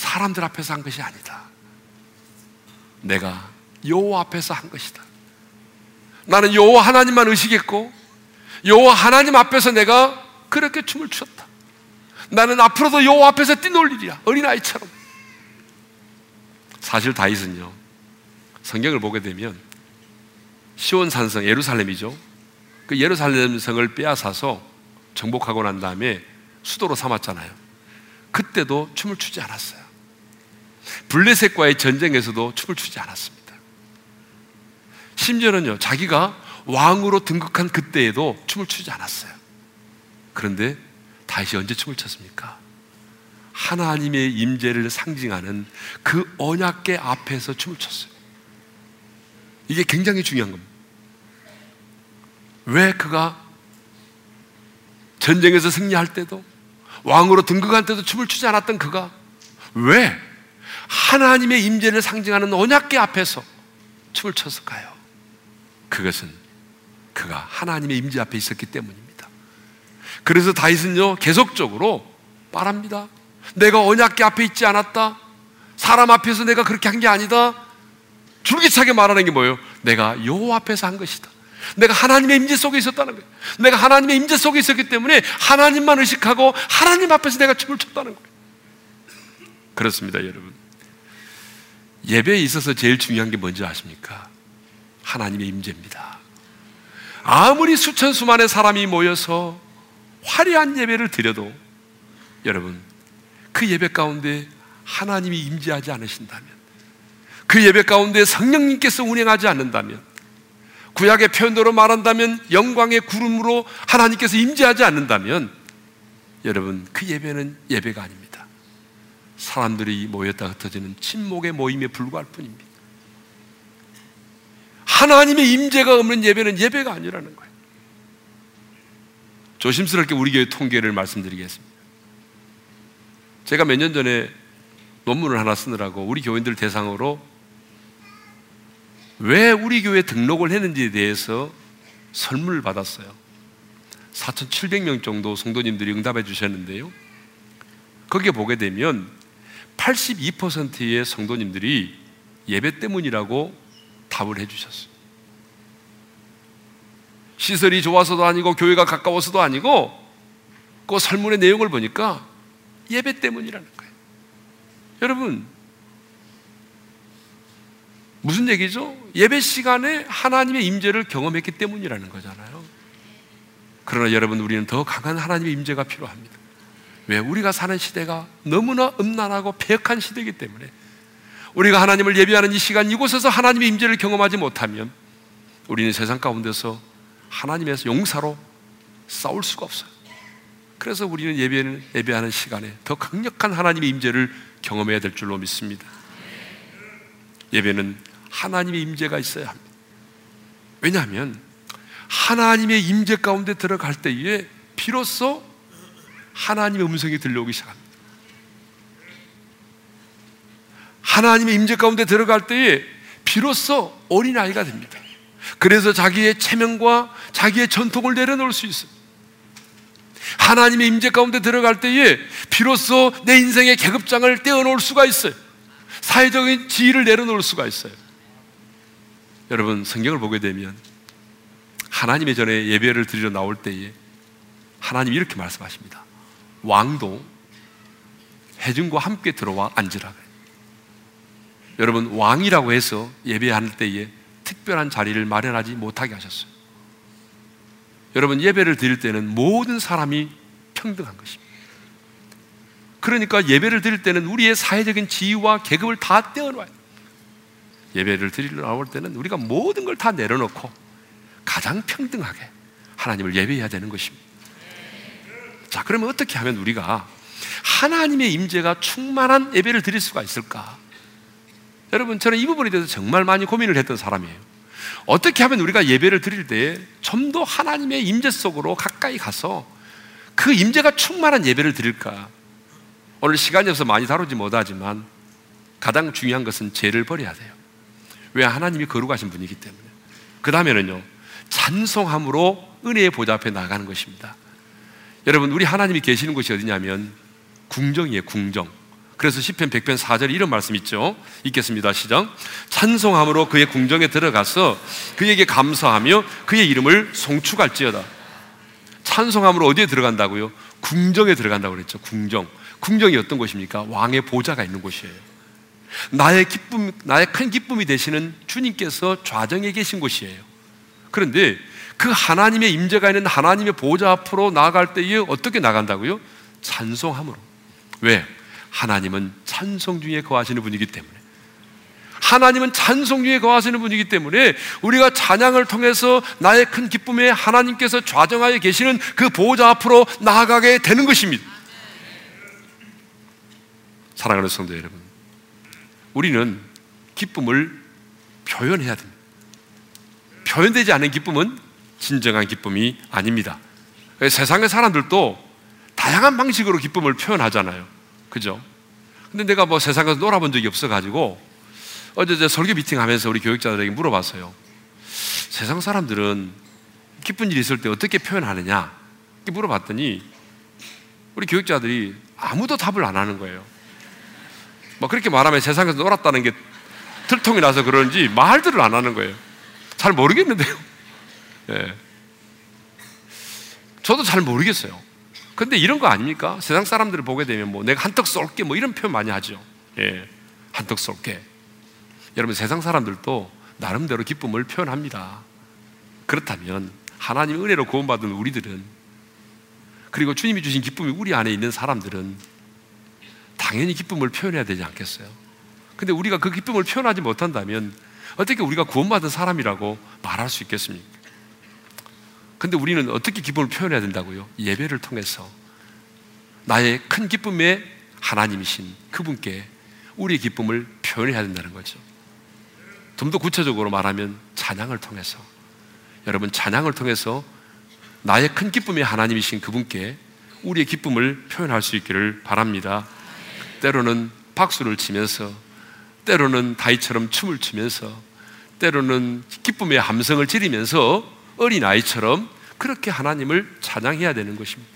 사람들 앞에서 한 것이 아니다. 내가 여호와 앞에서 한 것이다. 나는 여호와 하나님만 의식했고 여호와 하나님 앞에서 내가 그렇게 춤을 췄다. 나는 앞으로도 여호와 앞에서 뛰놀리리라 어린아이처럼. 사실 다윗은요 성경을 보게 되면 시온 산성 예루살렘이죠. 그 예루살렘 성을 빼앗아서 정복하고 난 다음에 수도로 삼았잖아요. 그때도 춤을 추지 않았어요. 블레셋과의 전쟁에서도 춤을 추지 않았습니다. 심지어는요, 자기가 왕으로 등극한 그때에도 춤을 추지 않았어요. 그런데 다시 언제 춤을 췄습니까? 하나님의 임재를 상징하는 그 언약계 앞에서 춤을 췄어요. 이게 굉장히 중요한 겁니다. 왜 그가 전쟁에서 승리할 때도 왕으로 등극할 때도 춤을 추지 않았던 그가 왜 하나님의 임재를 상징하는 언약계 앞에서 춤을 췄을까요? 그것은 그가 하나님의 임재 앞에 있었기 때문입니다. 그래서 다윗은요 계속적으로 말합니다. 내가 언약계 앞에 있지 않았다. 사람 앞에서 내가 그렇게 한 게 아니다. 줄기차게 말하는 게 뭐예요? 내가 요 앞에서 한 것이다. 내가 하나님의 임재 속에 있었다는 거예요. 내가 하나님의 임재 속에 있었기 때문에 하나님만 의식하고 하나님 앞에서 내가 춤을 췄다는 거예요. 그렇습니다, 여러분. 예배에 있어서 제일 중요한 게 뭔지 아십니까? 하나님의 임재입니다. 아무리 수천 수만의 사람이 모여서 화려한 예배를 드려도 여러분 그 예배 가운데 하나님이 임재하지 않으신다면 그 예배 가운데 성령님께서 운행하지 않는다면 구약의 표현으로 말한다면 영광의 구름으로 하나님께서 임재하지 않는다면 여러분 그 예배는 예배가 아닙니다. 사람들이 모였다 흩어지는 침묵의 모임에 불과할 뿐입니다. 하나님의 임재가 없는 예배는 예배가 아니라는 거예요. 조심스럽게 우리 교회 통계를 말씀드리겠습니다. 제가 몇 년 전에 논문을 하나 쓰느라고 우리 교인들 대상으로 왜 우리 교회 등록을 했는지에 대해서 선물을 받았어요. 4,700명 정도 성도님들이 응답해 주셨는데요. 거기에 보게 되면 82%의 성도님들이 예배 때문이라고 답을 해 주셨어요. 시설이 좋아서도 아니고 교회가 가까워서도 아니고 그 설문의 내용을 보니까 예배 때문이라는 거예요. 여러분 무슨 얘기죠? 예배 시간에 하나님의 임재를 경험했기 때문이라는 거잖아요. 그러나 여러분 우리는 더 강한 하나님의 임재가 필요합니다. 왜? 우리가 사는 시대가 너무나 음란하고 폐역한 시대이기 때문에 우리가 하나님을 예배하는 이 시간 이곳에서 하나님의 임재를 경험하지 못하면 우리는 세상 가운데서 하나님에서 용사로 싸울 수가 없어요. 그래서 우리는 예배는 예배하는 시간에 더 강력한 하나님의 임재를 경험해야 될 줄로 믿습니다. 예배는 하나님의 임재가 있어야 합니다. 왜냐하면 하나님의 임재 가운데 들어갈 때에 비로소 하나님의 음성이 들려오기 시작합니다. 하나님의 임재 가운데 들어갈 때에 비로소 어린아이가 됩니다. 그래서 자기의 체면과 자기의 전통을 내려놓을 수 있어요. 하나님의 임재 가운데 들어갈 때에 비로소 내 인생의 계급장을 떼어놓을 수가 있어요. 사회적인 지위를 내려놓을 수가 있어요. 여러분 성경을 보게 되면 하나님의 전에 예배를 드리러 나올 때에 하나님 이렇게 말씀하십니다. 왕도 해중과 함께 들어와 앉으라. 여러분 왕이라고 해서 예배할 때에 특별한 자리를 마련하지 못하게 하셨어요. 여러분 예배를 드릴 때는 모든 사람이 평등한 것입니다. 그러니까 예배를 드릴 때는 우리의 사회적인 지위와 계급을 다 떼어놔요. 예배를 드리러 나올 때는 우리가 모든 걸 다 내려놓고 가장 평등하게 하나님을 예배해야 되는 것입니다. 자, 그러면 어떻게 하면 우리가 하나님의 임재가 충만한 예배를 드릴 수가 있을까? 여러분, 저는 이 부분에 대해서 정말 많이 고민을 했던 사람이에요. 어떻게 하면 우리가 예배를 드릴 때좀더 하나님의 임재 속으로 가까이 가서 그 임재가 충만한 예배를 드릴까? 오늘 시간이 없어서 많이 다루지 못하지만 가장 중요한 것은 죄를 버려야 돼요. 왜 하나님이 거룩하신 분이기 때문에. 그 다음에는요, 찬송함으로 은혜의 보좌 앞에 나가는 것입니다. 여러분, 우리 하나님이 계시는 곳이 어디냐면 궁정이에요, 궁정. 그래서 10편 100편 4절에 이런 말씀 있죠. 읽겠습니다. 시작. 찬송함으로 그의 궁정에 들어가서 그에게 감사하며 그의 이름을 송축할지어다. 찬송함으로 어디에 들어간다고요? 궁정에 들어간다고 그랬죠. 궁정. 궁정이 어떤 곳입니까? 왕의 보좌가 있는 곳이에요. 나의 기쁨, 나의 큰 기쁨이 되시는 주님께서 좌정에 계신 곳이에요. 그런데 그 하나님의 임재가 있는 하나님의 보좌 앞으로 나아갈 때에 어떻게 나간다고요? 찬송함으로. 왜? 하나님은 찬송 중에 거하시는 분이기 때문에. 하나님은 찬송 중에 거하시는 분이기 때문에 우리가 찬양을 통해서 나의 큰 기쁨에 하나님께서 좌정하여 계시는 그 보호자 앞으로 나아가게 되는 것입니다. 사랑하는 성도 여러분, 우리는 기쁨을 표현해야 됩니다. 표현되지 않은 기쁨은 진정한 기쁨이 아닙니다. 세상의 사람들도 다양한 방식으로 기쁨을 표현하잖아요. 그죠? 근데 내가 뭐 세상에서 놀아본 적이 없어가지고 어제 제 설교 미팅 하면서 우리 교육자들에게 물어봤어요. 세상 사람들은 기쁜 일이 있을 때 어떻게 표현하느냐? 이렇게 물어봤더니 우리 교육자들이 아무도 답을 안 하는 거예요. 뭐 그렇게 말하면 세상에서 놀았다는 게 들통이 나서 그런지 말들을 안 하는 거예요. 잘 모르겠는데요. 예. 저도 잘 모르겠어요. 근데 이런 거 아닙니까? 세상 사람들을 보게 되면 뭐 내가 한턱 쏠게 뭐 이런 표현 많이 하죠. 예. 한턱 쏠게. 여러분 세상 사람들도 나름대로 기쁨을 표현합니다. 그렇다면 하나님의 은혜로 구원받은 우리들은 그리고 주님이 주신 기쁨이 우리 안에 있는 사람들은 당연히 기쁨을 표현해야 되지 않겠어요? 근데 우리가 그 기쁨을 표현하지 못한다면 어떻게 우리가 구원받은 사람이라고 말할 수 있겠습니까? 근데 우리는 어떻게 기쁨을 표현해야 된다고요? 예배를 통해서 나의 큰 기쁨의 하나님이신 그분께 우리의 기쁨을 표현해야 된다는 거죠. 좀 더 구체적으로 말하면 찬양을 통해서 여러분 찬양을 통해서 나의 큰 기쁨의 하나님이신 그분께 우리의 기쁨을 표현할 수 있기를 바랍니다. 때로는 박수를 치면서 때로는 다이처럼 춤을 추면서 때로는 기쁨의 함성을 지르면서 어린아이처럼 그렇게 하나님을 찬양해야 되는 것입니다.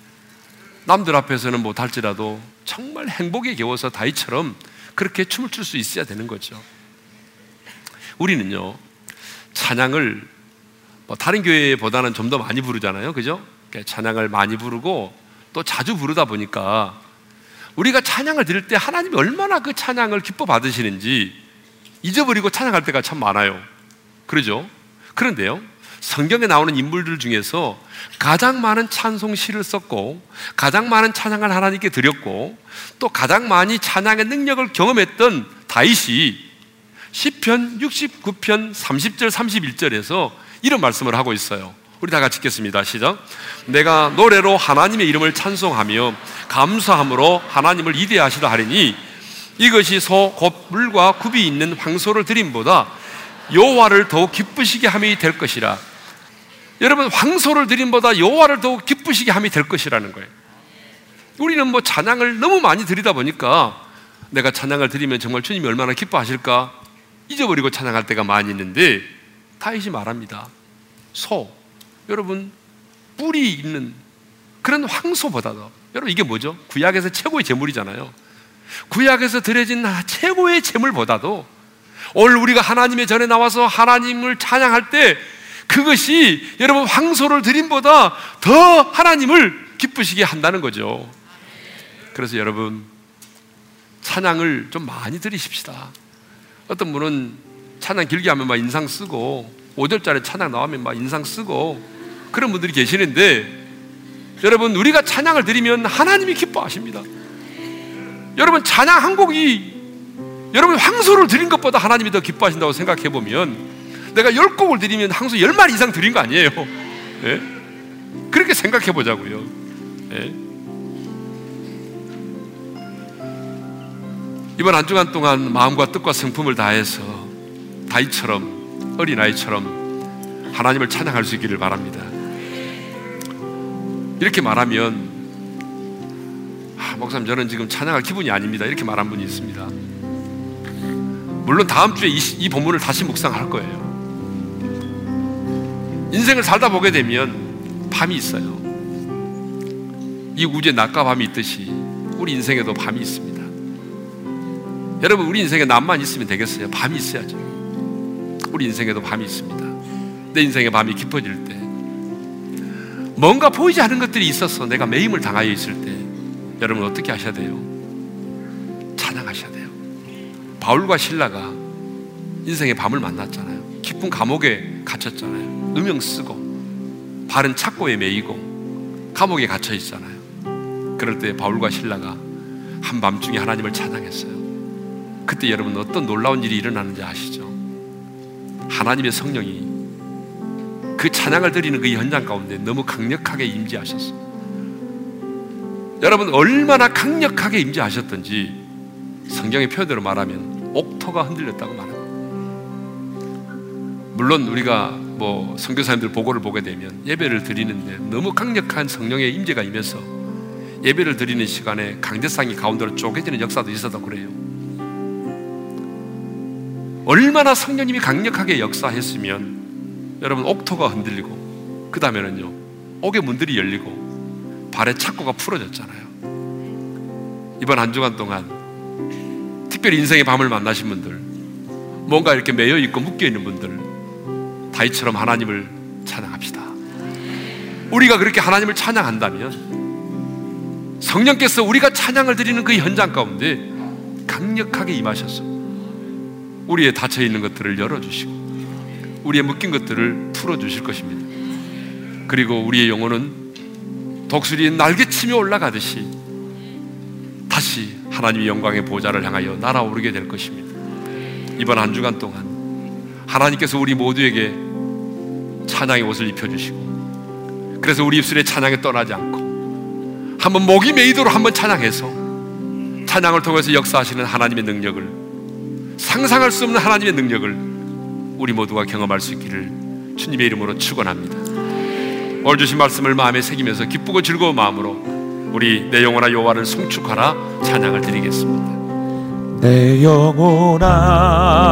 남들 앞에서는 못할지라도 정말 행복에 겨워서 다이처럼 그렇게 춤을 출 수 있어야 되는 거죠. 우리는요, 찬양을 뭐 다른 교회보다는 좀 더 많이 부르잖아요. 그죠? 찬양을 많이 부르고 또 자주 부르다 보니까 우리가 찬양을 드릴 때 하나님이 얼마나 그 찬양을 기뻐 받으시는지 잊어버리고 찬양할 때가 참 많아요. 그러죠? 그런데요, 성경에 나오는 인물들 중에서 가장 많은 찬송 시를 썼고 가장 많은 찬양을 하나님께 드렸고 또 가장 많이 찬양의 능력을 경험했던 다윗이 시편 69편 30절 31절에서 이런 말씀을 하고 있어요. 우리 다 같이 읽겠습니다. 시작. 내가 노래로 하나님의 이름을 찬송하며 감사함으로 하나님을 이대하시다 하리니 이것이 소 곧 물과 굽이 있는 황소를 드림보다 여호와를 더욱 기쁘시게 함이 될 것이라. 여러분 황소를 드림보다 여호와를 더욱 기쁘시게 함이 될 것이라는 거예요. 우리는 뭐 찬양을 너무 많이 드리다 보니까 내가 찬양을 드리면 정말 주님이 얼마나 기뻐하실까 잊어버리고 찬양할 때가 많이 있는데 다윗이 말합니다. 소 여러분 뿔이 있는 그런 황소보다도 여러분 이게 뭐죠? 구약에서 최고의 제물이잖아요. 구약에서 드려진 최고의 제물보다도 오늘 우리가 하나님의 전에 나와서 하나님을 찬양할 때 그것이 여러분 황소를 드림보다 더 하나님을 기쁘시게 한다는 거죠. 그래서 여러분 찬양을 좀 많이 드리십시다. 어떤 분은 찬양 길게 하면 막 인상 쓰고 5절짜리 찬양 나오면 막 인상 쓰고 그런 분들이 계시는데 여러분 우리가 찬양을 드리면 하나님이 기뻐하십니다. 여러분 찬양 한 곡이 여러분 황소를 드린 것보다 하나님이 더 기뻐하신다고 생각해 보면 내가 열 곡을 드리면 항소 열 마리 이상 드린 거 아니에요. 예? 그렇게 생각해 보자고요. 예? 이번 한 주간 동안 마음과 뜻과 성품을 다해서 다이처럼 어린아이처럼 하나님을 찬양할 수 있기를 바랍니다. 이렇게 말하면 아, 목사님 저는 지금 찬양할 기분이 아닙니다. 이렇게 말한 분이 있습니다. 물론 다음 주에 이, 이 본문을 다시 묵상할 거예요. 인생을 살다 보게 되면 밤이 있어요. 이 우주에 낮과 밤이 있듯이 우리 인생에도 밤이 있습니다. 여러분, 우리 인생에 낮만 있으면 되겠어요? 밤이 있어야죠. 우리 인생에도 밤이 있습니다. 내 인생의 밤이 깊어질 때, 뭔가 보이지 않는 것들이 있어서 내가 매임을 당하여 있을 때, 여러분 어떻게 하셔야 돼요? 찬양하셔야 돼요. 바울과 신라가 인생의 밤을 만났잖아요. 깊은 감옥에 갇혔잖아요. 누명 쓰고 발은 착고에 매이고 감옥에 갇혀 있잖아요. 그럴 때 바울과 신라가 한밤중에 하나님을 찬양했어요. 그때 여러분 어떤 놀라운 일이 일어나는지 아시죠? 하나님의 성령이 그 찬양을 드리는 그 현장 가운데 너무 강력하게 임재하셨어요. 여러분 얼마나 강력하게 임재하셨던지 성경의 표현대로 말하면 옥토가 흔들렸다고 말합니다. 물론 우리가 뭐 선교사님들 보고를 보게 되면 예배를 드리는데 너무 강력한 성령의 임재가 임해서 예배를 드리는 시간에 강대상이 가운데로 쪼개지는 역사도 있어도 그래요. 얼마나 성령님이 강력하게 역사했으면 여러분 옥토가 흔들리고 그 다음에는요 옥의 문들이 열리고 발의 착고가 풀어졌잖아요. 이번 한 주간 동안 특별히 인생의 밤을 만나신 분들 뭔가 이렇게 매여 있고 묶여 있는 분들 다이처럼 하나님을 찬양합시다. 우리가 그렇게 하나님을 찬양한다면 성령께서 우리가 찬양을 드리는 그 현장 가운데 강력하게 임하셔서 우리의 닫혀 있는 것들을 열어 주시고 우리의 묶인 것들을 풀어 주실 것입니다. 그리고 우리의 영혼은 독수리의 날개치며 올라가듯이 다시 하나님의 영광의 보좌를 향하여 날아오르게 될 것입니다. 이번 한 주간 동안 하나님께서 우리 모두에게 찬양의 옷을 입혀주시고 그래서 우리 입술에 찬양이 떠나지 않고 한번 목이 메이도록 한번 찬양해서 찬양을 통해서 역사하시는 하나님의 능력을 상상할 수 없는 하나님의 능력을 우리 모두가 경험할 수 있기를 주님의 이름으로 축원합니다. 오늘 주신 말씀을 마음에 새기면서 기쁘고 즐거운 마음으로 우리 내 영혼아 여호와를 송축하라 찬양을 드리겠습니다. 내 영혼아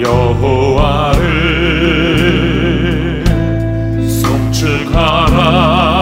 여호와를 송축하라.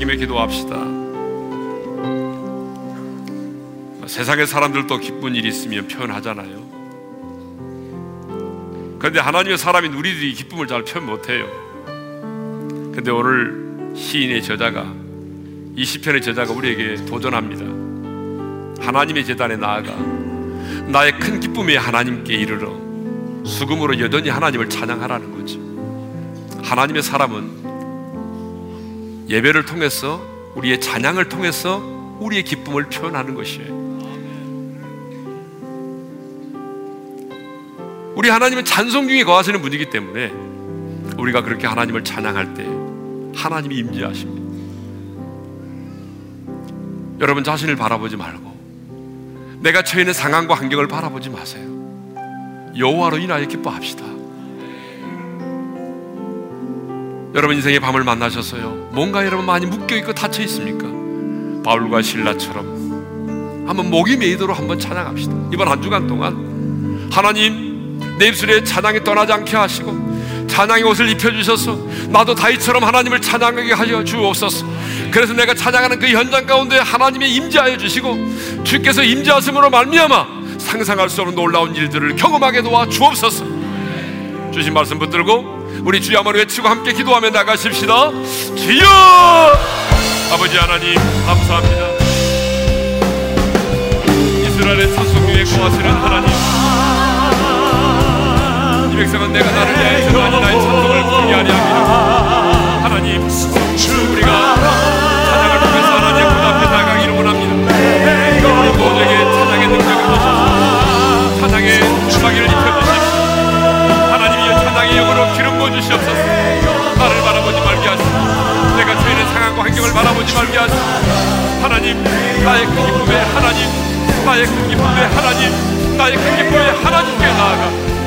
새기며 기도합시다. 세상의 사람들도 기쁜 일이 있으면 표현하잖아요. 그런데 하나님의 사람인 우리들이 기쁨을 잘 표현 못해요. 근데 오늘 시인의 저자가 이 시편의 저자가 우리에게 도전합니다. 하나님의 재단에 나아가 나의 큰 기쁨에 하나님께 이르러 수금으로 여전히 하나님을 찬양하라는 거죠. 하나님의 사람은 예배를 통해서 우리의 찬양을 통해서 우리의 기쁨을 표현하는 것이에요. 우리 하나님은 찬송 중에 거하시는 분이기 때문에 우리가 그렇게 하나님을 찬양할 때 하나님이 임재하십니다. 여러분 자신을 바라보지 말고 내가 처해 있는 상황과 환경을 바라보지 마세요. 여호와로 인하여 기뻐합시다. 여러분 인생의 밤을 만나셨어요. 뭔가 여러분 많이 묶여 있고 닫혀 있습니까? 바울과 신라처럼 한번 목이 메이도록 한번 찬양합시다. 이번 한 주간 동안 하나님 내 입술에 찬양이 떠나지 않게 하시고 찬양의 옷을 입혀주셔서 나도 다윗처럼 하나님을 찬양하게 하여 주옵소서 그래서 내가 찬양하는 그 현장 가운데 하나님의 임재하여 주시고 주께서 임재하심으로 말미암아 상상할 수 없는 놀라운 일들을 경험하게 도와 주옵소서 주신 말씀 붙들고 우리 주여 한번 외치고 함께 기도하며 나가십시다. 주여! 아버지 하나님 감사합니다. 이스라엘의 찬송 중에 거하시는 하나님. 이 백성은 내가 나를 위하여서 아니 나의 찬송을 부르게 하려 함이라. 하나님 우리가 찬양을 통해서 하나님 문 앞에 나가기를 원합니다. 우리 모두에게 찬양의 능력을 주셔서 부어주시옵소서. 나를 바라보지 말게 하시고 내가 처해는 상황과 환경을 바라보지 말게 하시고 하나님 나의 큰 기쁨에 하나님 나의 큰 기쁨에 하나님 나의 큰 기쁨에 하나님께 나아가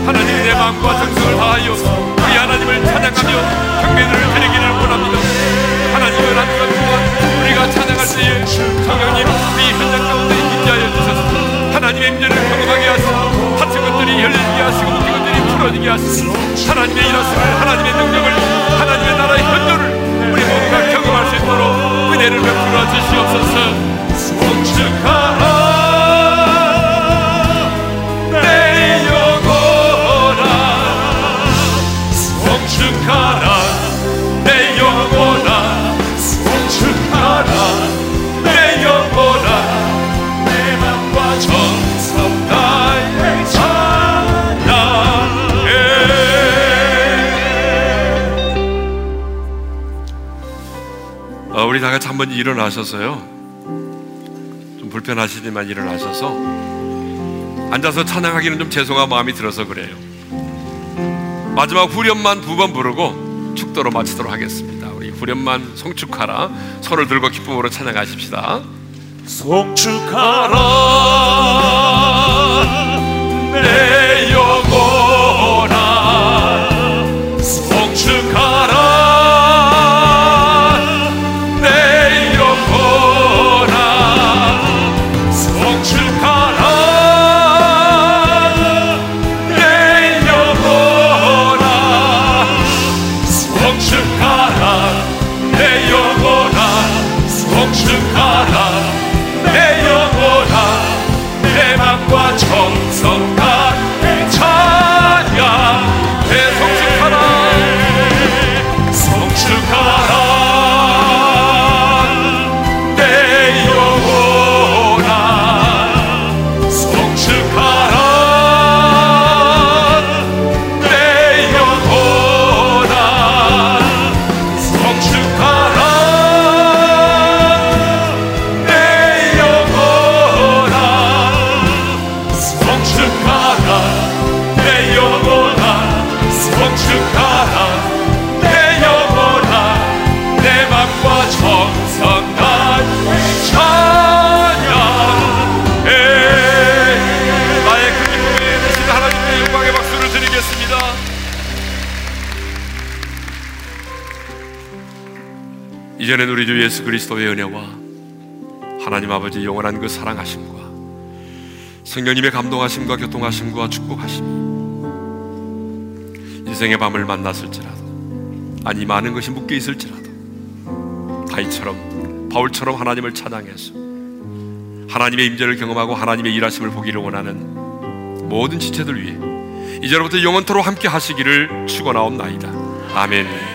하나님 내 마음과 정성을 다하여 우리 하나님을 찬양하며 경배를 드리기를 원합니다. 하나님을 한 주간 동안 우리가 찬양할 때에 성령님 우리 현장 가운데 임재하여 주셔서. 하나님의 임재를 경험하게 하시고 다친 것들이 열리게 하시고 풀어지게 하시고 하나님의 일하심을 하나님의 능력을 하나님의 나라의 현존을 우리 모두가 경험할 수 있도록 은혜를 베풀어 주시옵소서. 송축하라. 내 영혼아 송축하라 다 같이 한번 일어나셔서요. 좀 불편하시지만 일어나셔서 앉아서 찬양하기는 좀 죄송한 마음이 들어서 그래요. 마지막 후렴만 두 번 부르고 축도로 마치도록 하겠습니다. 우리 후렴만 송축하라. 손을 들고 기쁨으로 찬양하십시다. 송축하라. 내 그리스도의 은혜와 하나님 아버지 영원한 그 사랑하심과 성령님의 감동하심과 교통하심과 축복하심이 인생의 밤을 만났을지라도 아니 많은 것이 묶여 있을지라도 다이처럼 바울처럼 하나님을 찬양해서 하나님의 임재를 경험하고 하나님의 일하심을 보기를 원하는 모든 지체들 위해 이제로부터 영원토록 함께 하시기를 축원하옵나이다. 아멘.